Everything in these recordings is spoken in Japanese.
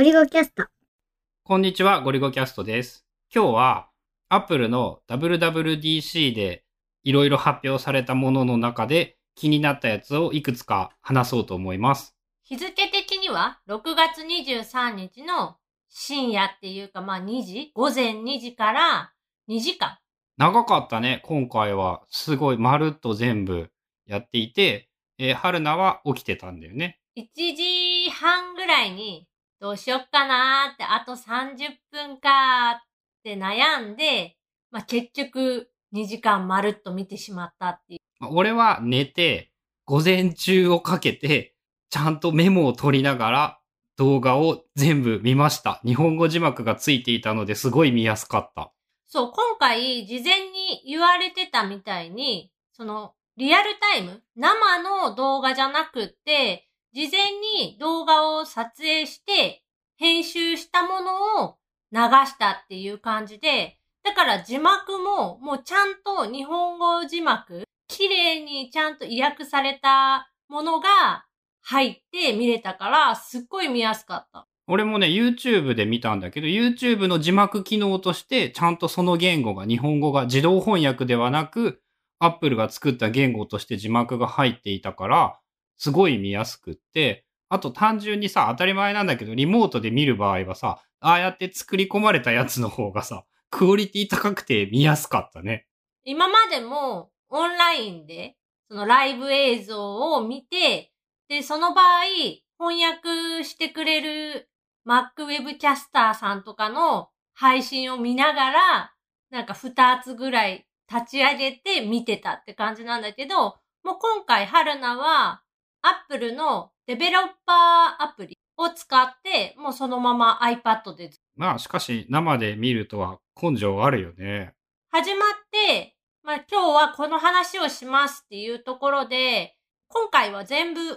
ゴリゴキャスト。こんにちは、ゴリゴキャストです。今日は、アップルの WWDC でいろいろ発表されたものの中で気になったやつをいくつか話そうと思います。日付的には6月23日の深夜っていうかまあ2時午前2時から2時間。長かったね、今回は。すごい、まるっと全部やっていて、えー春菜は起きてたんだよね。1時半ぐらいにどうしよっかなーってあと30分かーって悩んで、まあ結局2時間まるっと見てしまったっていう。まあ俺は寝て、午前中をかけて、ちゃんとメモを取りながら動画を全部見ました。日本語字幕がついていたのですごい見やすかった。そう、今回事前に言われてたみたいに、そのリアルタイム、生の動画じゃなくって、事前に動画を撮影して、編集したものを流したっていう感じで、だから字幕ももうちゃんと日本語字幕、綺麗にちゃんと意訳されたものが入って見れたから、すっごい見やすかった。俺もね、YouTube で見たんだけど、YouTube の字幕機能として、ちゃんとその言語が、日本語が自動翻訳ではなく、Apple が作った言語として字幕が入っていたから、すごい見やすくって、あと単純にさ、当たり前なんだけど、リモートで見る場合はさ、ああやって作り込まれたやつの方がさ、クオリティ高くて見やすかったね。今までもオンラインでそのライブ映像を見て、で、その場合翻訳してくれる Mac Web キャスターさんとかの配信を見ながら、なんか二つぐらい立ち上げて見てたって感じなんだけど、もう今回春菜は Apple のデベロッパーアプリを使って、もうそのまま iPad でまあ、しかし、生で見るとは根性あるよね。始まって、まあ今日はこの話をしますっていうところで、今回は全部 OS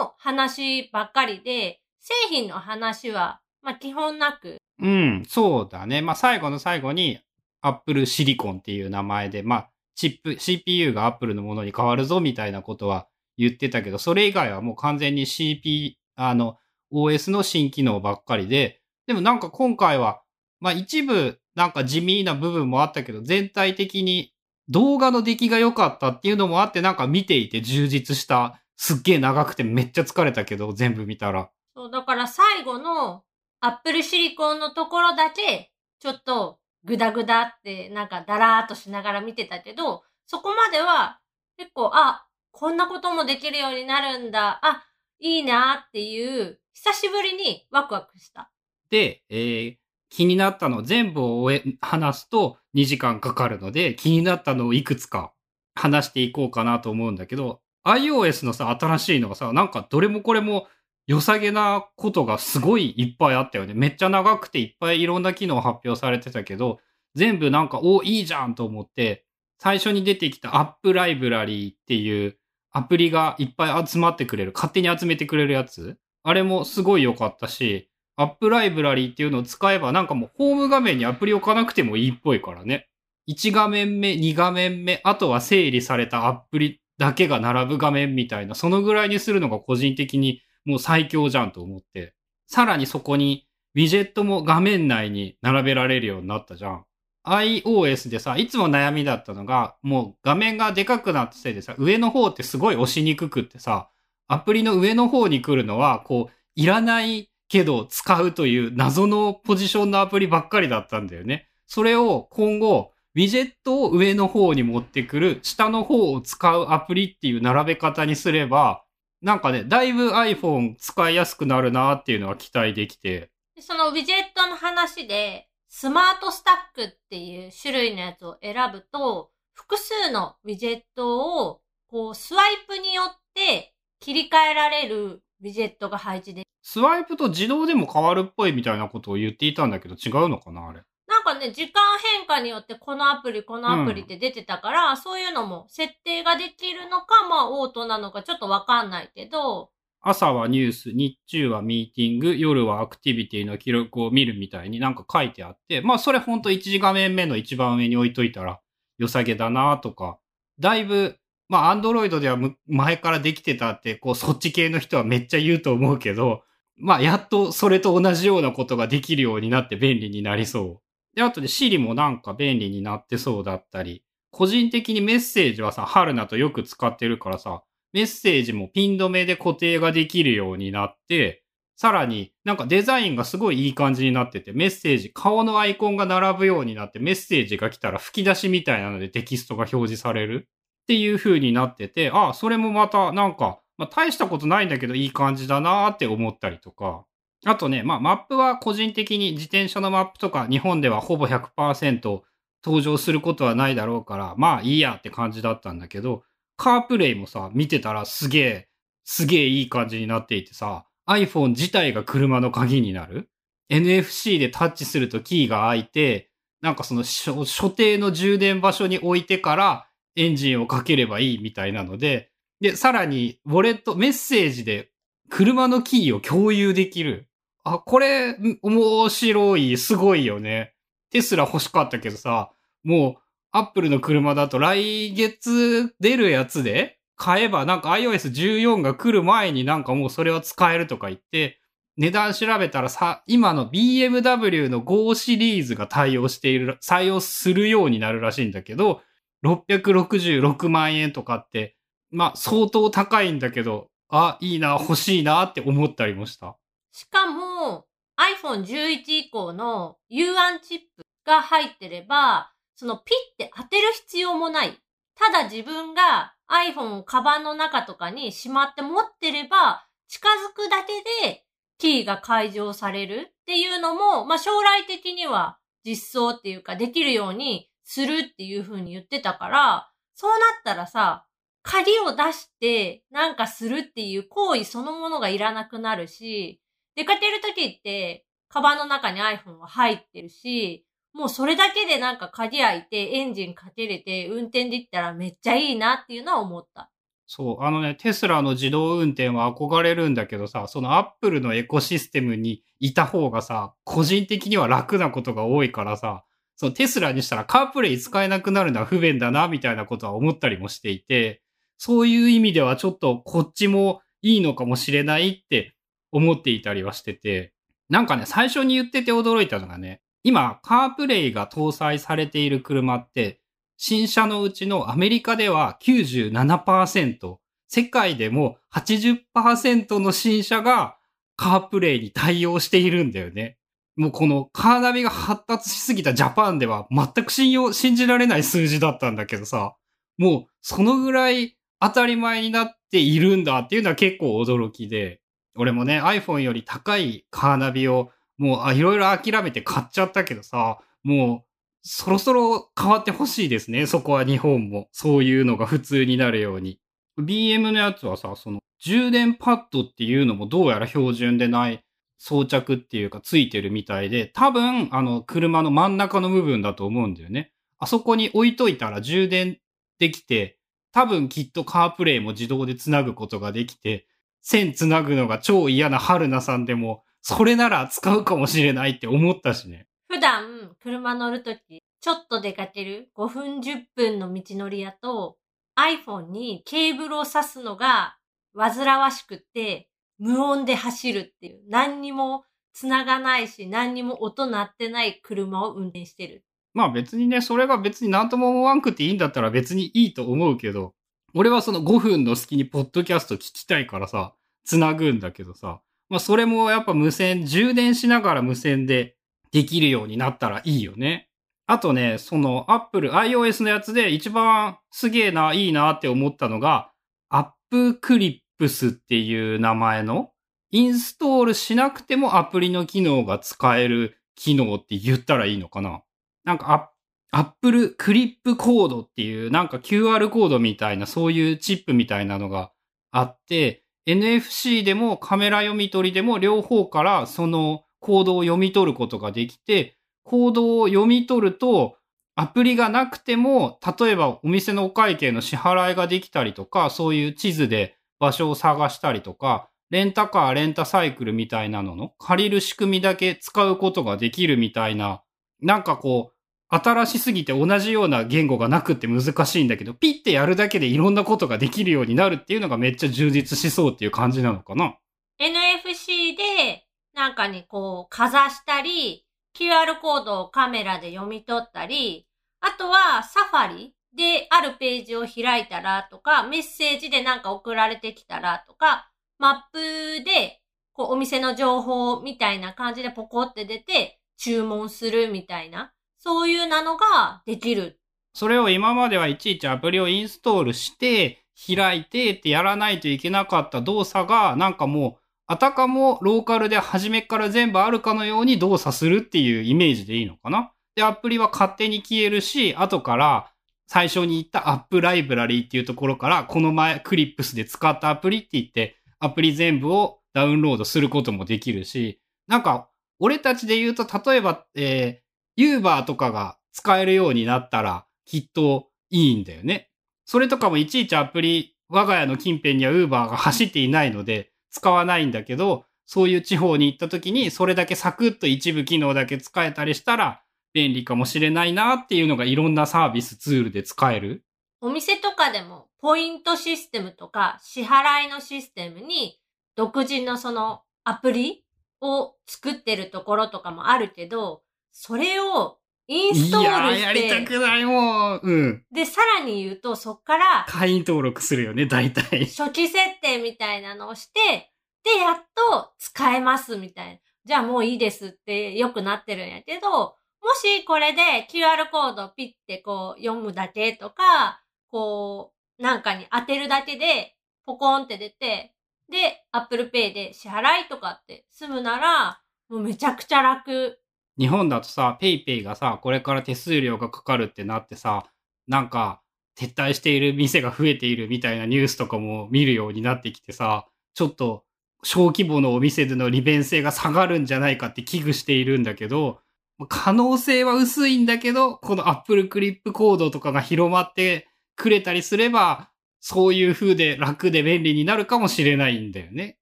の話ばっかりで、製品の話は、まあ基本なく、うん、そうだね。まあ、最後の最後に、Apple Silicon っていう名前で、まあ、チップ、CPU が Apple のものに変わるぞみたいなことは言ってたけど、それ以外はもう完全に CP、あの、OS の新機能ばっかりで、でもなんか今回は、まあ一部なんか地味な部分もあったけど、全体的に動画の出来が良かったっていうのもあって、なんか見ていて充実した、すっげえ長くてめっちゃ疲れたけど、全部見たら。そう、だから最後の Apple シリコンのところだけ、ちょっとグダグダってなんかダラーっとしながら見てたけど、そこまでは結構、あ、こんなこともできるようになるんだ、あ、いいなっていう、久しぶりにワクワクした。で、えー気になったの全部を話すと2時間かかるので、気になったのをいくつか話していこうかなと思うんだけど、iOS のさ、新しいのがさ、なんかどれもこれも良さげなことがすごいいっぱいあったよね。めっちゃ長くていっぱいいろんな機能発表されてたけど、全部なんか、お、いいじゃんと思って、最初に出てきた App Library っていうアプリがいっぱい集まってくれる、勝手に集めてくれるやつあれもすごい良かったし、アップライブラリーっていうのを使えばなんかもうホーム画面にアプリ置かなくてもいいっぽいからね。1画面目、2画面目、あとは整理されたアプリだけが並ぶ画面みたいな、そのぐらいにするのが個人的にもう最強じゃんと思って。さらにそこにウィジェットも画面内に並べられるようになったじゃん。iOS でさ、いつも悩みだったのが、もう画面がでかくなったせいでさ、上の方ってすごい押しにくくってさ、アプリの上の方に来るのは、こう、いらないけど使うという謎のポジションのアプリばっかりだったんだよね。それを今後、ウィジェットを上の方に持ってくる、下の方を使うアプリっていう並べ方にすれば、なんかね、だいぶ iPhone 使いやすくなるなっていうのは期待できて。そのウィジェットの話で、スマートスタックっていう種類のやつを選ぶと、複数のウィジェットを、こう、スワイプによって切り替えられるウィジェットが配置でスワイプと自動でも変わるっぽいみたいなことを言っていたんだけど違うのかなあれ？なんかね、時間変化によってこのアプリ、このアプリって出てたから、そういうのも設定ができるのか、まあオートなのかちょっとわかんないけど、朝はニュース、日中はミーティング、夜はアクティビティの記録を見るみたいになんか書いてあって、まあそれほんと1時画面目の一番上に置いといたら良さげだなとか、だいぶ、まあアンドロイドでは前からできてたって、こうそっち系の人はめっちゃ言うと思うけど、まあ、やっとそれと同じようなことができるようになって便利になりそう。で、あとで Siri もなんか便利になってそうだったり、個人的にメッセージはさ、春菜とよく使ってるからさ、メッセージもピン止めで固定ができるようになって、さらになんかデザインがすごいいい感じになってて、メッセージ、顔のアイコンが並ぶようになって、メッセージが来たら吹き出しみたいなのでテキストが表示されるっていう風になってて、あ、それもまたなんか、まあ大したことないんだけどいい感じだなーって思ったりとか。あとね、まあマップは個人的に自転車のマップとか日本ではほぼ100%登場することはないだろうから、まあいいやって感じだったんだけど、カープレイもさ、見てたらすげえ、すげえいい感じになっていてさ、iPhone 自体が車の鍵になる ?NFC でタッチするとキーが開いて、なんかその所定の充電場所に置いてからエンジンをかければいいみたいなので、で、さらに、ウォレット、メッセージで車のキーを共有できる。あ、これ、面白い、すごいよね。テスラ欲しかったけどさ、もう、アップルの車だと来月出るやつで買えばなんか iOS14 が来る前になんかもうそれは使えるとか言って、値段調べたらさ、今の BMW の Go シリーズが対応している、採用するようになるらしいんだけど、666万円とかって、まあ相当高いんだけど、あ、いいな、欲しいなって思ったりもした。しかも iPhone 11以降の U1 チップが入ってれば、そのピッて当てる必要もない。ただ自分が iPhone をカバンの中とかにしまって持ってれば、近づくだけでキーが解錠されるっていうのも、まあ将来的には実装っていうかできるようにするっていう風に言ってたから、そうなったらさ、鍵を出してなんかするっていう行為そのものがいらなくなるし、出かけるときって、カバンの中に iPhone は入ってるし、もうそれだけでなんか鍵開いて、エンジンかけれて、運転できたらめっちゃいいなっていうのは思った。そう、あのね、テスラの自動運転は憧れるんだけどさ、そのアップルのエコシステムにいた方がさ、個人的には楽なことが多いからさ、そのテスラにしたらカープレイ使えなくなるのは不便だな、みたいなことは思ったりもしていて、そういう意味ではちょっとこっちもいいのかもしれないって思っていたりはしてて、なんかね、最初に言ってて驚いたのがね、今、カープレイが搭載されている車って、新車のうちのアメリカでは97%、世界でも80%の新車がカープレイに対応しているんだよね。もうこのカーナビが発達しすぎたジャパンでは全く信用、信じられない数字だったんだけどさ、もうそのぐらい当たり前になっているんだっていうのは結構驚きで、俺もね iPhone より高いカーナビをもうあいろいろ諦めて買っちゃったけどさ、もうそろそろ変わってほしいですね。そこは日本も。そういうのが普通になるように。BM のやつはさ、その充電パッドっていうのもどうやら標準でない装着っていうかついてるみたいで、多分あの車の真ん中の部分だと思うんだよね。あそこに置いといたら充電できて、多分きっとカープレイも自動で繋ぐことができて、線繋ぐのが超嫌な春菜さんでも、それなら使うかもしれないって思ったしね。普段、車乗るとき、ちょっと出かける？5分10分の道のりやと、iPhone にケーブルを挿すのが煩わしくって、無音で走るっていう、何にも繋がないし、何にも音鳴ってない車を運転してる。まあ別にね、それが別に何とも思わんくていいんだったら別にいいと思うけど、俺はその5分の隙にポッドキャスト聞きたいからさ、繋ぐんだけどさ、まあそれもやっぱ無線、充電しながら無線でできるようになったらいいよね。あとね、その Apple iOS のやつで一番すげえな、いいなって思ったのが、App Clips っていう名前の、インストールしなくてもアプリの機能が使える機能って言ったらいいのかななんかアップルクリップコードっていうなんか QR コードみたいなそういうチップみたいなのがあって、NFC でもカメラ読み取りでも両方からそのコードを読み取ることができて、コードを読み取るとアプリがなくても、例えばお店のお会計の支払いができたりとか、そういう地図で場所を探したりとか、レンタカー、レンタサイクルみたいなのの借りる仕組みだけ使うことができるみたいな、なんかこう、新しすぎて同じような言語がなくって難しいんだけど、ピッてやるだけでいろんなことができるようになるっていうのがめっちゃ充実しそうっていう感じなのかな？NFC でなんかにこう、かざしたり、QR コードをカメラで読み取ったり、あとはサファリであるページを開いたらとか、メッセージでなんか送られてきたらとか、マップでこうお店の情報みたいな感じでポコって出て注文するみたいな、そういうなのができる。それを今まではいちいちアプリをインストールして、開いてってやらないといけなかった動作が、なんかもう、あたかもローカルで初めから全部あるかのように動作するっていうイメージでいいのかな？で、アプリは勝手に消えるし、後から最初に言ったアップライブラリーっていうところから、この前クリップスで使ったアプリって言って、アプリ全部をダウンロードすることもできるし、なんか、俺たちで言うと、例えば、えー、ユーバーとかが使えるようになったら、きっといいんだよね。それとかもいちいちアプリ、我が家の近辺にはウーバーが走っていないので、使わないんだけど、そういう地方に行った時に、それだけサクッと一部機能だけ使えたりしたら、便利かもしれないなっていうのがいろんなサービスツールで使える。お店とかでも、ポイントシステムとか、支払いのシステムに、独自のそのアプリを作ってるところとかもあるけど、それをインストールして。いややりたくないもん。うん。で、さらに言うと、そっから、会員登録するよね、大体。初期設定みたいなのをして、で、やっと使えますみたいな。じゃあもういいですってよくなってるんやけど、もしこれで QR コードをピッてこう読むだけとか、こう、なんかに当てるだけで、ポコンって出て、で、Apple Pay で支払いとかって済むなら、もうめちゃくちゃ楽。日本だとさ、PayPay がさ、これから手数料がかかるってなってさ、なんか、撤退している店が増えているみたいなニュースとかも見るようになってきてさ、ちょっと小規模のお店での利便性が下がるんじゃないかって危惧しているんだけど、可能性は薄いんだけど、この Apple クリップコードとかが広まってくれたりすれば、そういう風で楽で便利になるかもしれないんだよね。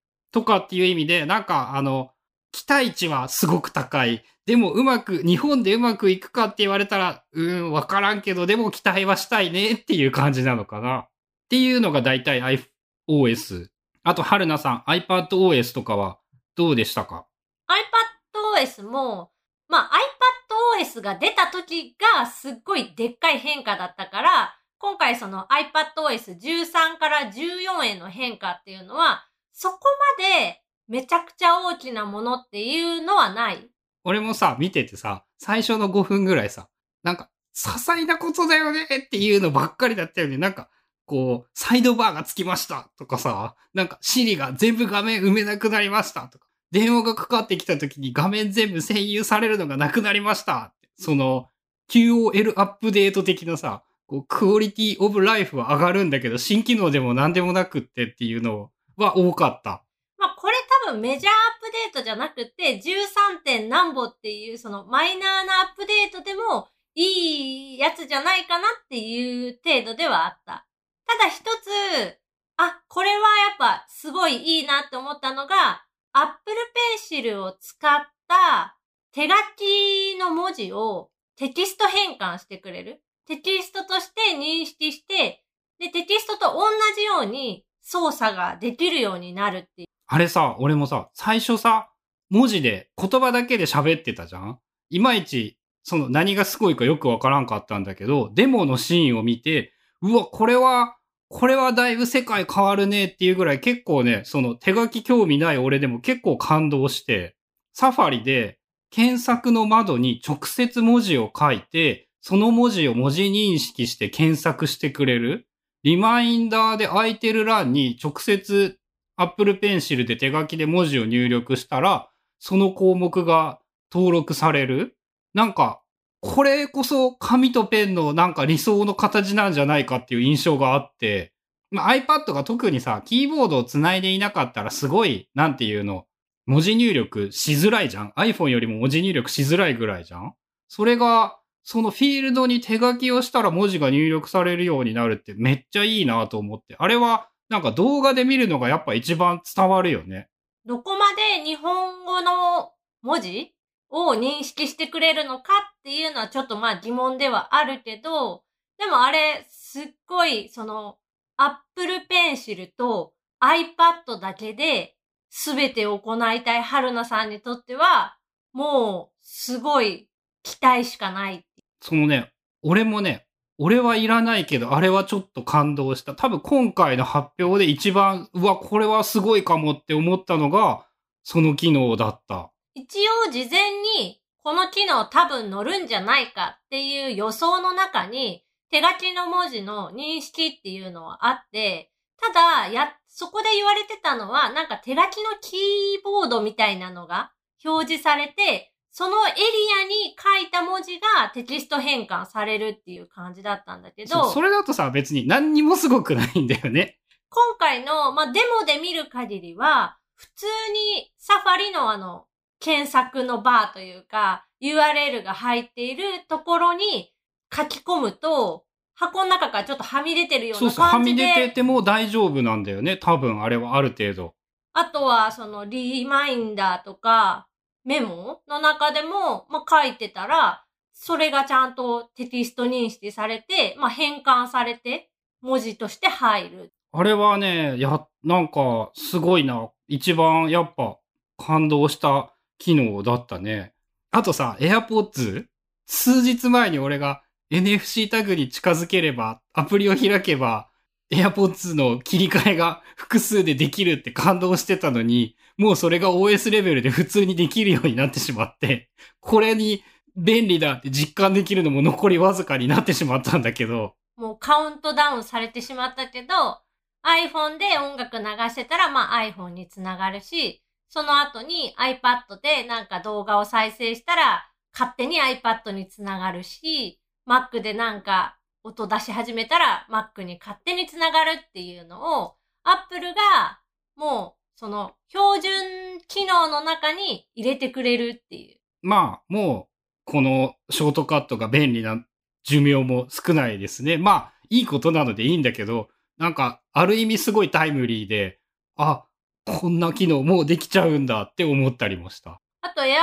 とかっていう意味で、なんかあの、期待値はすごく高い。でもうまく、日本でうまくいくかって言われたら、うん、わからんけど、でも期待はしたいねっていう感じなのかな。っていうのが大体 iOS。あと、春菜さん、iPadOS とかはどうでしたか ?iPadOS も、まあ iPadOS が出た時がすっごいでっかい変化だったから、今回その iPadOS13 から14への変化っていうのは、そこまでめちゃくちゃ大きなものっていうのはない俺もさ、見ててさ、最初の5分ぐらいさ、なんか、些細なことだよねっていうのばっかりだったよね。なんか、こう、サイドバーがつきましたとかさ、なんか、シリが全部画面埋めなくなりましたとか、電話がかかってきた時に画面全部占有されるのがなくなりましたって。その、QOL アップデート的なさ、こう、クオリティオブライフは上がるんだけど、新機能でも何でもなくってっていうのは多かった。多分メジャーアップデートじゃなくて、13. 点何歩っていうそのマイナーなアップデートでもいいやつじゃないかなっていう程度ではあった。ただ一つ、あ、これはやっぱすごいいいなって思ったのが、Apple Pencil を使った手書きの文字をテキスト変換してくれる。テキストとして認識して、で、テキストと同じように操作ができるようになるっていう。あれさ、俺もさ、最初さ、文字で、言葉だけで喋ってたじゃん？いまいち、その何がすごいかよくわからんかったんだけど、デモのシーンを見て、うわ、これは、これはだいぶ世界変わるねっていうぐらい結構ね、その手書き興味ない俺でも結構感動して、サファリで検索の窓に直接文字を書いて、その文字を文字認識して検索してくれる？リマインダーで空いてる欄に直接 Apple Pencil で手書きで文字を入力したら、その項目が登録されるなんか、これこそ紙とペンのなんか理想の形なんじゃないかっていう印象があって、まあ、iPad が特にさ、キーボードを繋いでいなかったらすごい、なんていうの、文字入力しづらいじゃん ?iPhone よりも文字入力しづらいぐらいじゃんそれが、そのフィールドに手書きをしたら文字が入力されるようになるってめっちゃいいなと思って。あれはなんか動画で見るのがやっぱ一番伝わるよね。どこまで日本語の文字を認識してくれるのかっていうのはちょっとまあ疑問ではあるけど、でもあれ、すっごい、その、Apple Pencil と iPad だけで、すべて行いたい春菜さんにとっては、もう、すごい期待しかない。そのね、俺もね、俺はいらないけど、あれはちょっと感動した。多分今回の発表で一番、うわ、これはすごいかもって思ったのが、その機能だった。一応事前に、この機能多分乗るんじゃないかっていう予想の中に、手書きの文字の認識っていうのはあって、ただ、や、そこで言われてたのは、なんか手書きのキーボードみたいなのが表示されて、そのエリアに書いた文字がテキスト変換されるっていう感じだったんだけど、それだとさ、別に何にもすごくないんだよね。今回の、まあ、デモで見る限りは、普通にサファリのあの、検索のバーというか、URL が入っているところに書き込むと、箱の中からちょっとはみ出てるようなそうそう、は感じで、み出てても大丈夫なんだよね。多分、あれはある程度。あとはそのリマインダーとかメモの中でも、まあ、書いてたら、それがちゃんとテキスト認識されて、まあ、変換されて、文字として入る。あれはね、や、なんか、すごいな。一番、やっぱ、感動した機能だったね。あとさ、AirPods? 数日前に俺が NFC タグに近づければ、アプリを開けば、AirPods の切り替えが複数でできるって感動してたのに、もうそれが OS レベルで普通にできるようになってしまって、これに便利だって実感できるのも残りわずかになってしまったんだけど、もうカウントダウンされてしまったけど、iPhone で音楽流してたら、まあ iPhone につながるし、その後に iPad でなんか動画を再生したら、勝手に iPad につながるし、Mac でなんか音出し始めたら Mac に勝手につながるっていうのを、Apple がもうその標準機能の中に入れてくれるっていう。まあ、もう、このショートカットが便利な寿命も少ないですね。まあ、いいことなのでいいんだけど、なんか、ある意味すごいタイムリーで、あ、こんな機能もうできちゃうんだって思ったりもした。あと AirPods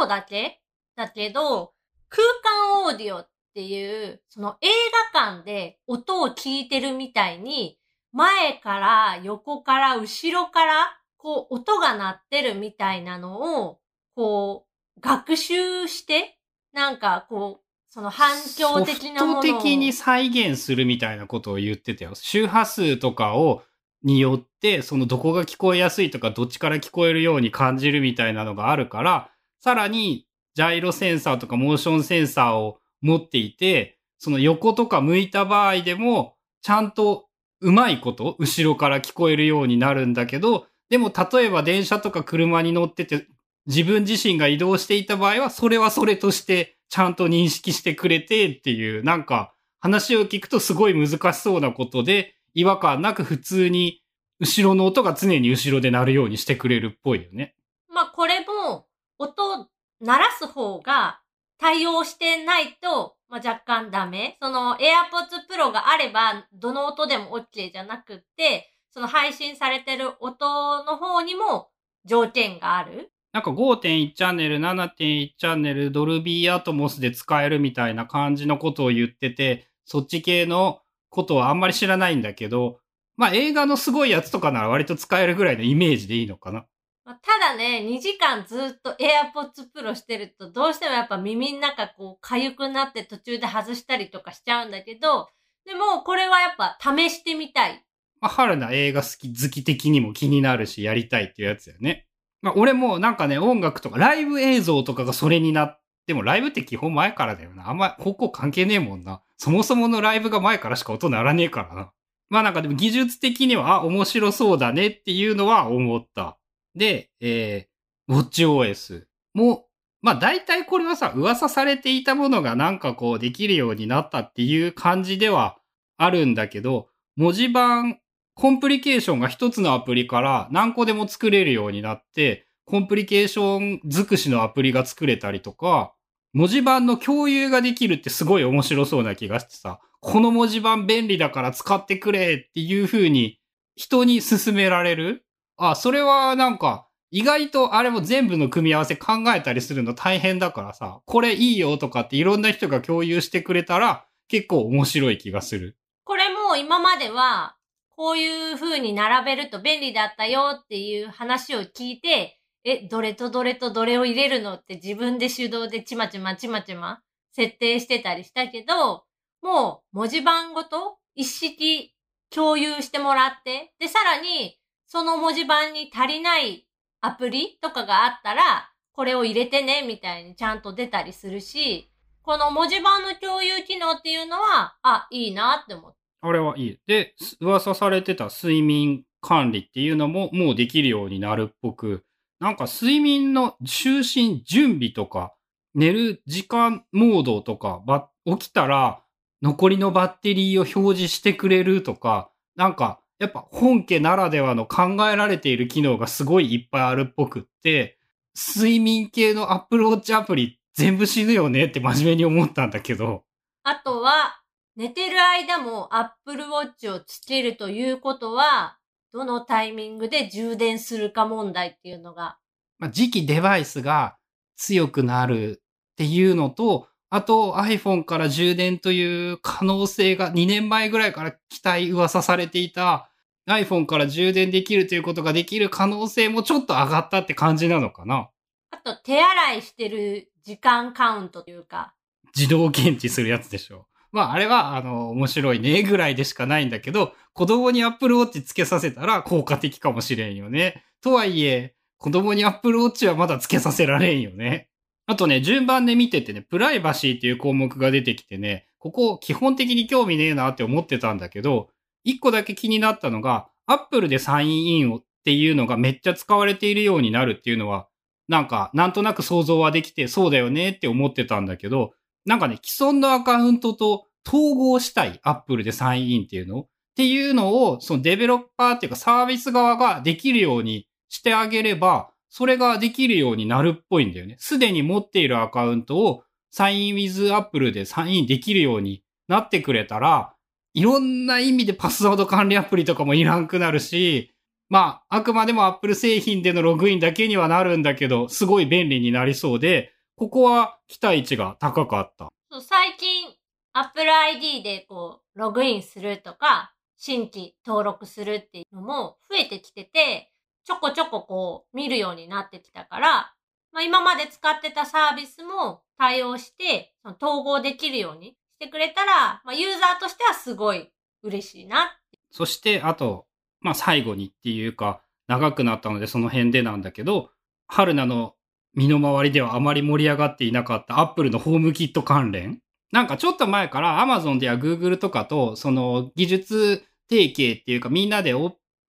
Pro だけ？だけど、空間オーディオっっていう、その映画館で音を聞いてるみたいに、前から横から後ろから、こう音が鳴ってるみたいなのを、こう、学習して、なんかこう、その反響的なものを。的に再現するみたいなことを言ってたよ。周波数とかを、によって、そのどこが聞こえやすいとか、どっちから聞こえるように感じるみたいなのがあるから、さらに、ジャイロセンサーとかモーションセンサーを持っていて、その横とか向いた場合でも、ちゃんとうまいこと、後ろから聞こえるようになるんだけど、でも例えば電車とか車に乗ってて、自分自身が移動していた場合は、それはそれとして、ちゃんと認識してくれてっていう、なんか、話を聞くとすごい難しそうなことで、違和感なく普通に、後ろの音が常に後ろで鳴るようにしてくれるっぽいよね。まあこれも、音鳴らす方が対応してないと、まあ、若干ダメ。その AirPods Pro があれば、どの音でも OK じゃなくて、その配信されてる音の方にも条件がある。なんか5.1チャンネル、7.1チャンネル、ドルビーアトモスで使えるみたいな感じのことを言ってて、そっち系のことはあんまり知らないんだけど、まあ映画のすごいやつとかなら割と使えるぐらいのイメージでいいのかな。まあ、ただね、2時間ずっと AirPods Pro してると、どうしてもやっぱ耳の中こう、痒くなって途中で外したりとかしちゃうんだけど、でもこれはやっぱ試してみたい。まあ、春菜映画好き、好き的にも気になるし、やりたいっていうやつだよね。まあ、俺もなんかね、音楽とか、ライブ映像とかがそれになっても、ライブって基本前からだよな。あんま方向関係ねえもんな。そもそものライブが前からしか音鳴らねえからな。まあなんかでも技術的には、あ、面白そうだねっていうのは思った。で、えー、WatchOS も、まあ大体これはさ、噂されていたものがなんかこうできるようになったっていう感じではあるんだけど、文字盤、コンプリケーションが一つのアプリから何個でも作れるようになって、コンプリケーション尽くしのアプリが作れたりとか、文字盤の共有ができるってすごい面白そうな気がしてさ、この文字盤便利だから使ってくれっていう風に人に勧められるあ、それはなんか、意外とあれも全部の組み合わせ考えたりするの大変だからさ、これいいよとかっていろんな人が共有してくれたら結構面白い気がする。これも今までは、こういう風に並べると便利だったよっていう話を聞いて、え、どれとどれとどれを入れるのって自分で手動でちまちまちまちま設定してたりしたけど、もう文字盤ごと一式共有してもらって、で、さらにその文字盤に足りないアプリとかがあったら、これを入れてね、みたいにちゃんと出たりするし、この文字盤の共有機能っていうのは、あ、いいなって思って。あれはいい。で、噂されてた睡眠管理っていうのももうできるようになるっぽく、なんか睡眠の就寝準備とか、寝る時間モードとか、起きたら残りのバッテリーを表示してくれるとか、なんかやっぱ本家ならではの考えられている機能がすごいいっぱいあるっぽくって、睡眠系のアップルウォッチアプリ全部死ぬよねって真面目に思ったんだけど。あとは、寝てる間もアップルウォッチをつけるということは、どのタイミングで充電するか問題っていうのが。まあ、次期デバイスが強くなるっていうのと、あと iPhone から充電という可能性が2年前ぐらいから期待噂されていた iPhone から充電できるということができる可能性もちょっと上がったって感じなのかな？あと手洗いしてる時間カウントというか。自動検知するやつでしょ。まああれはあの面白いねぐらいでしかないんだけど、子供に Apple Watch つけさせたら効果的かもしれんよね。とはいえ、子供に Apple Watch はまだつけさせられんよね。あとね、順番で見ててね、プライバシーっていう項目が出てきてね、ここ基本的に興味ねえなって思ってたんだけど、一個だけ気になったのが、Apple でサインインをっていうのがめっちゃ使われているようになるっていうのは、なんか、なんとなく想像はできて、そうだよねって思ってたんだけど、なんかね、既存のアカウントと統合したい Apple でサインインっていうのっていうのを、そのデベロッパーっていうかサービス側ができるようにしてあげれば、それができるようになるっぽいんだよね。すでに持っているアカウントをサイン with Apple でサインできるようになってくれたら、いろんな意味でパスワード管理アプリとかもいらんくなるし、まあ、あくまでも Apple 製品でのログインだけにはなるんだけど、すごい便利になりそうで、ここは期待値が高かった。そう最近、Apple ID でこう、ログインするとか、新規登録するっていうのも増えてきてて、ちょこちょここう見るようになってきたから、まあ、今まで使ってたサービスも対応して、その統合できるようにしてくれたら、まあ、ユーザーとしてはすごい嬉しいな。そして、あと、まあ、最後にっていうか、長くなったのでその辺でなんだけど、春菜の身の回りではあまり盛り上がっていなかったアップルのホームキット関連なんかちょっと前から Amazon でや Google とかと、その技術提携っていうかみんなで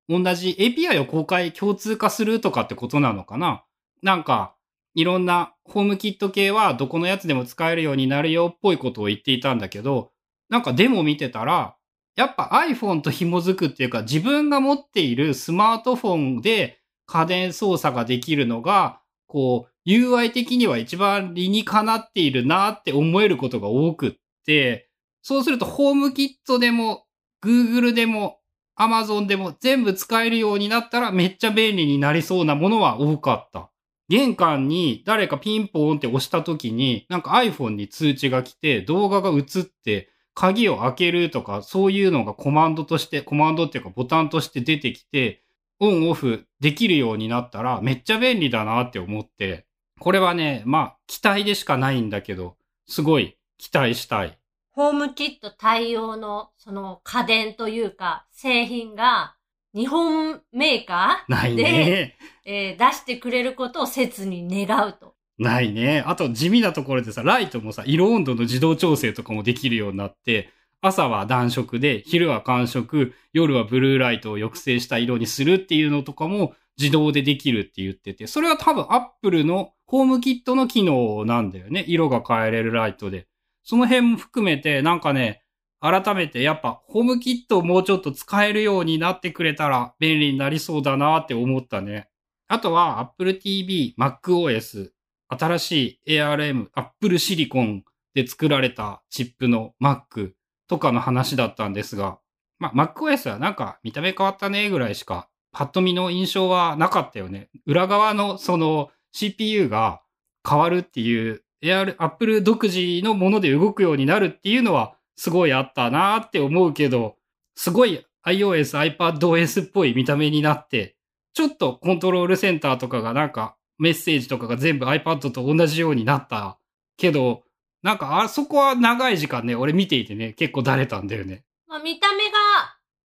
同じ API を公開共通化するとかってことなのかな？なんか、いろんなホームキット系はどこのやつでも使えるようになるよっぽいことを言っていたんだけど、なんかデモ見てたら、やっぱ iPhone と紐づくっていうか自分が持っているスマートフォンで家電操作ができるのが、こう UI 的には一番理にかなっているなって思えることが多くって、そうするとホームキットでも Google でも Amazon でも全部使えるようになったらめっちゃ便利になりそうなものは多かった。玄関に誰かピンポーンって押した時に、なんか iPhone に通知が来て動画が映って鍵を開けるとかそういうのがコマンドとして、コマンドっていうかボタンとして出てきて、オンオフできるようになったらめっちゃ便利だなって思って、これはね、まあ期待でしかないんだけど、すごい期待したい。ホームキット対応のその家電というか製品が日本メーカーないね。えー、出してくれることを切に願うと。ないね。あと地味なところでさ、ライトもさ、色温度の自動調整とかもできるようになって、朝は暖色で、昼は寒色、夜はブルーライトを抑制した色にするっていうのとかも自動でできるって言ってて、それは多分 Apple のホームキットの機能なんだよね。色が変えれるライトで。その辺も含めて、なんかね、改めてやっぱホームキットをもうちょっと使えるようになってくれたら便利になりそうだなって思ったね。あとは Apple TV、MacOS、新しい ARM、Apple Silicon で作られたチップの Mac とかの話だったんですが、まあ、MacOS はなんか見た目変わったねぐらいしかパッと見の印象はなかったよね。裏側のその CPU が変わるっていう AR、Apple 独自のもので動くようになるっていうのはすごいあったなって思うけど、すごい iOS、iPadOS っぽい見た目になって、ちょっとコントロールセンターとかがなんかメッセージとかが全部 iPad と同じようになったけど、なんかあそこは長い時間ね、俺見ていてね、結構だれたんだよね。まあ、見た目が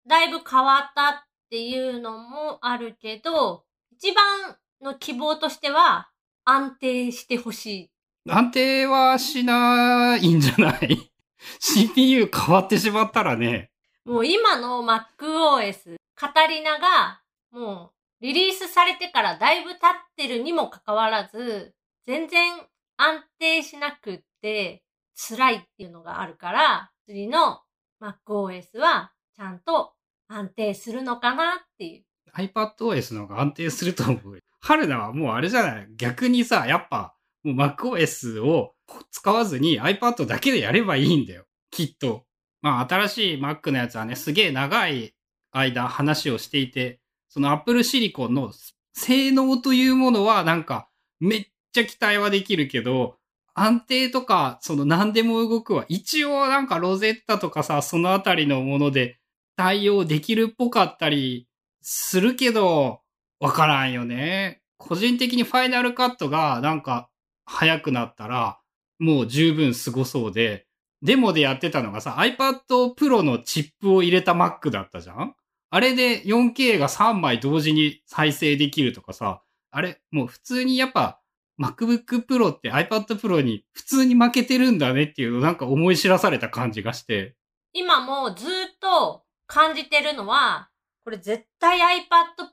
だいぶ変わったっていうのもあるけど、一番の希望としては安定してほしい。安定はしないんじゃない ?CPU 変わってしまったらね、もう今の MacOS、カタリナがもうリリースされてからだいぶ経ってるにもかかわらず、全然安定しなくって辛いっていうのがあるから、次の MacOS はちゃんと安定するのかなっていう。iPadOS の方が安定すると思うよ。春菜はもうあれじゃない？逆にさ、やっぱ、もう MacOS を使わずに iPad だけでやればいいんだよ。きっと。まあ新しい Mac のやつはね、すげえ長い間話をしていて、その Apple Silicon の性能というものはなんかめっちゃ期待はできるけど、安定とか、その何でも動くは、一応なんかロゼッタとかさ、そのあたりのもので対応できるっぽかったりするけど、わからんよね。個人的にファイナルカットがなんか早くなったら、もう十分すごそうで、デモでやってたのがさ、iPad Pro のチップを入れた Mac だったじゃん？あれで 4K が3枚同時に再生できるとかさ、あれ、もう普通にやっぱ MacBook Pro って iPad Pro に普通に負けてるんだねっていうのをなんか思い知らされた感じがして、今もずっと感じてるのは、これ絶対 iPad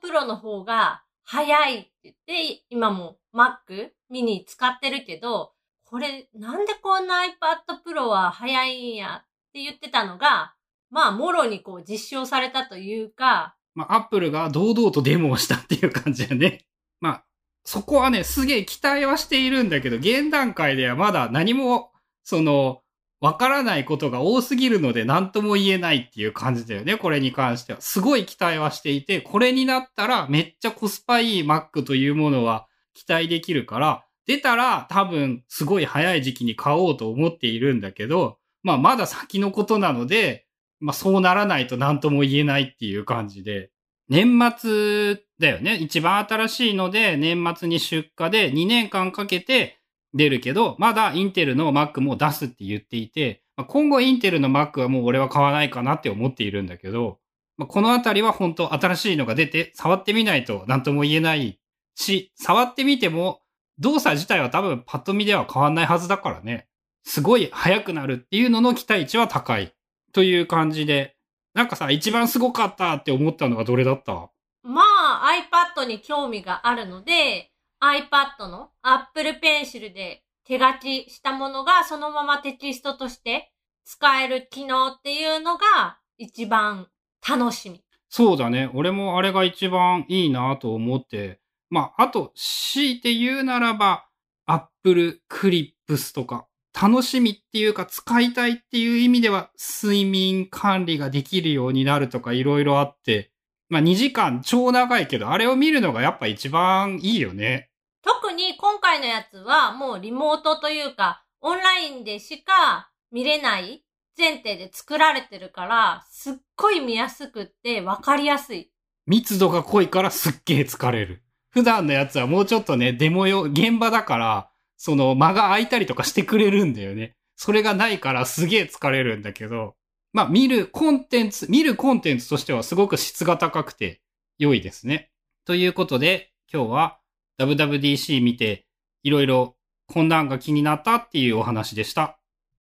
Pro の方が早いって言って、今も Mac mini 使ってるけど、これなんでこんな iPad Pro は早いんやって言ってたのが、まあ、もろにこう実証されたというか、まあ、Apple が堂々とデモをしたっていう感じだね。まあ、そこはね、すげえ期待はしているんだけど、現段階ではまだ何も、その、わからないことが多すぎるので何とも言えないっていう感じだよね、これに関しては。すごい期待はしていて、これになったらめっちゃコスパいい Mac というものは期待できるから、出たら多分すごい早い時期に買おうと思っているんだけど、まあまだ先のことなので、まあそうならないと何とも言えないっていう感じで、年末だよね。一番新しいので、年末に出荷で2年間かけて出るけど、まだインテルの Mac も出すって言っていて、今後インテルの Mac はもう俺は買わないかなって思っているんだけど、このあたりは本当新しいのが出て、触ってみないと何とも言えないし、触ってみても動作自体は多分パッと見では変わんないはずだからね。すごい速くなるっていうのの期待値は高い。という感じで。なんかさ、一番すごかったって思ったのがどれだった？まあ iPad に興味があるので、iPad の Apple Pencil で手書きしたものがそのままテキストとして使える機能っていうのが一番楽しみ。そうだね。俺もあれが一番いいなと思って。まあ、あと、強いて言うならば、Apple Clips とか、楽しみっていうか使いたいっていう意味では、睡眠管理ができるようになるとかいろいろあって、まあ2時間超長いけど、あれを見るのがやっぱ一番いいよね。特に今回のやつはもうリモートというか、オンラインでしか見れない前提で作られてるから、すっごい見やすくってわかりやすい。密度が濃いからすっげえ疲れる。普段のやつはもうちょっとね、デモ用、現場だから、その間が空いたりとかしてくれるんだよね。それがないからすげえ疲れるんだけど、まあ見るコンテンツ、見るコンテンツとしてはすごく質が高くて良いですね。ということで、今日は WWDC 見ていろいろこんなんが気になったっていうお話でした。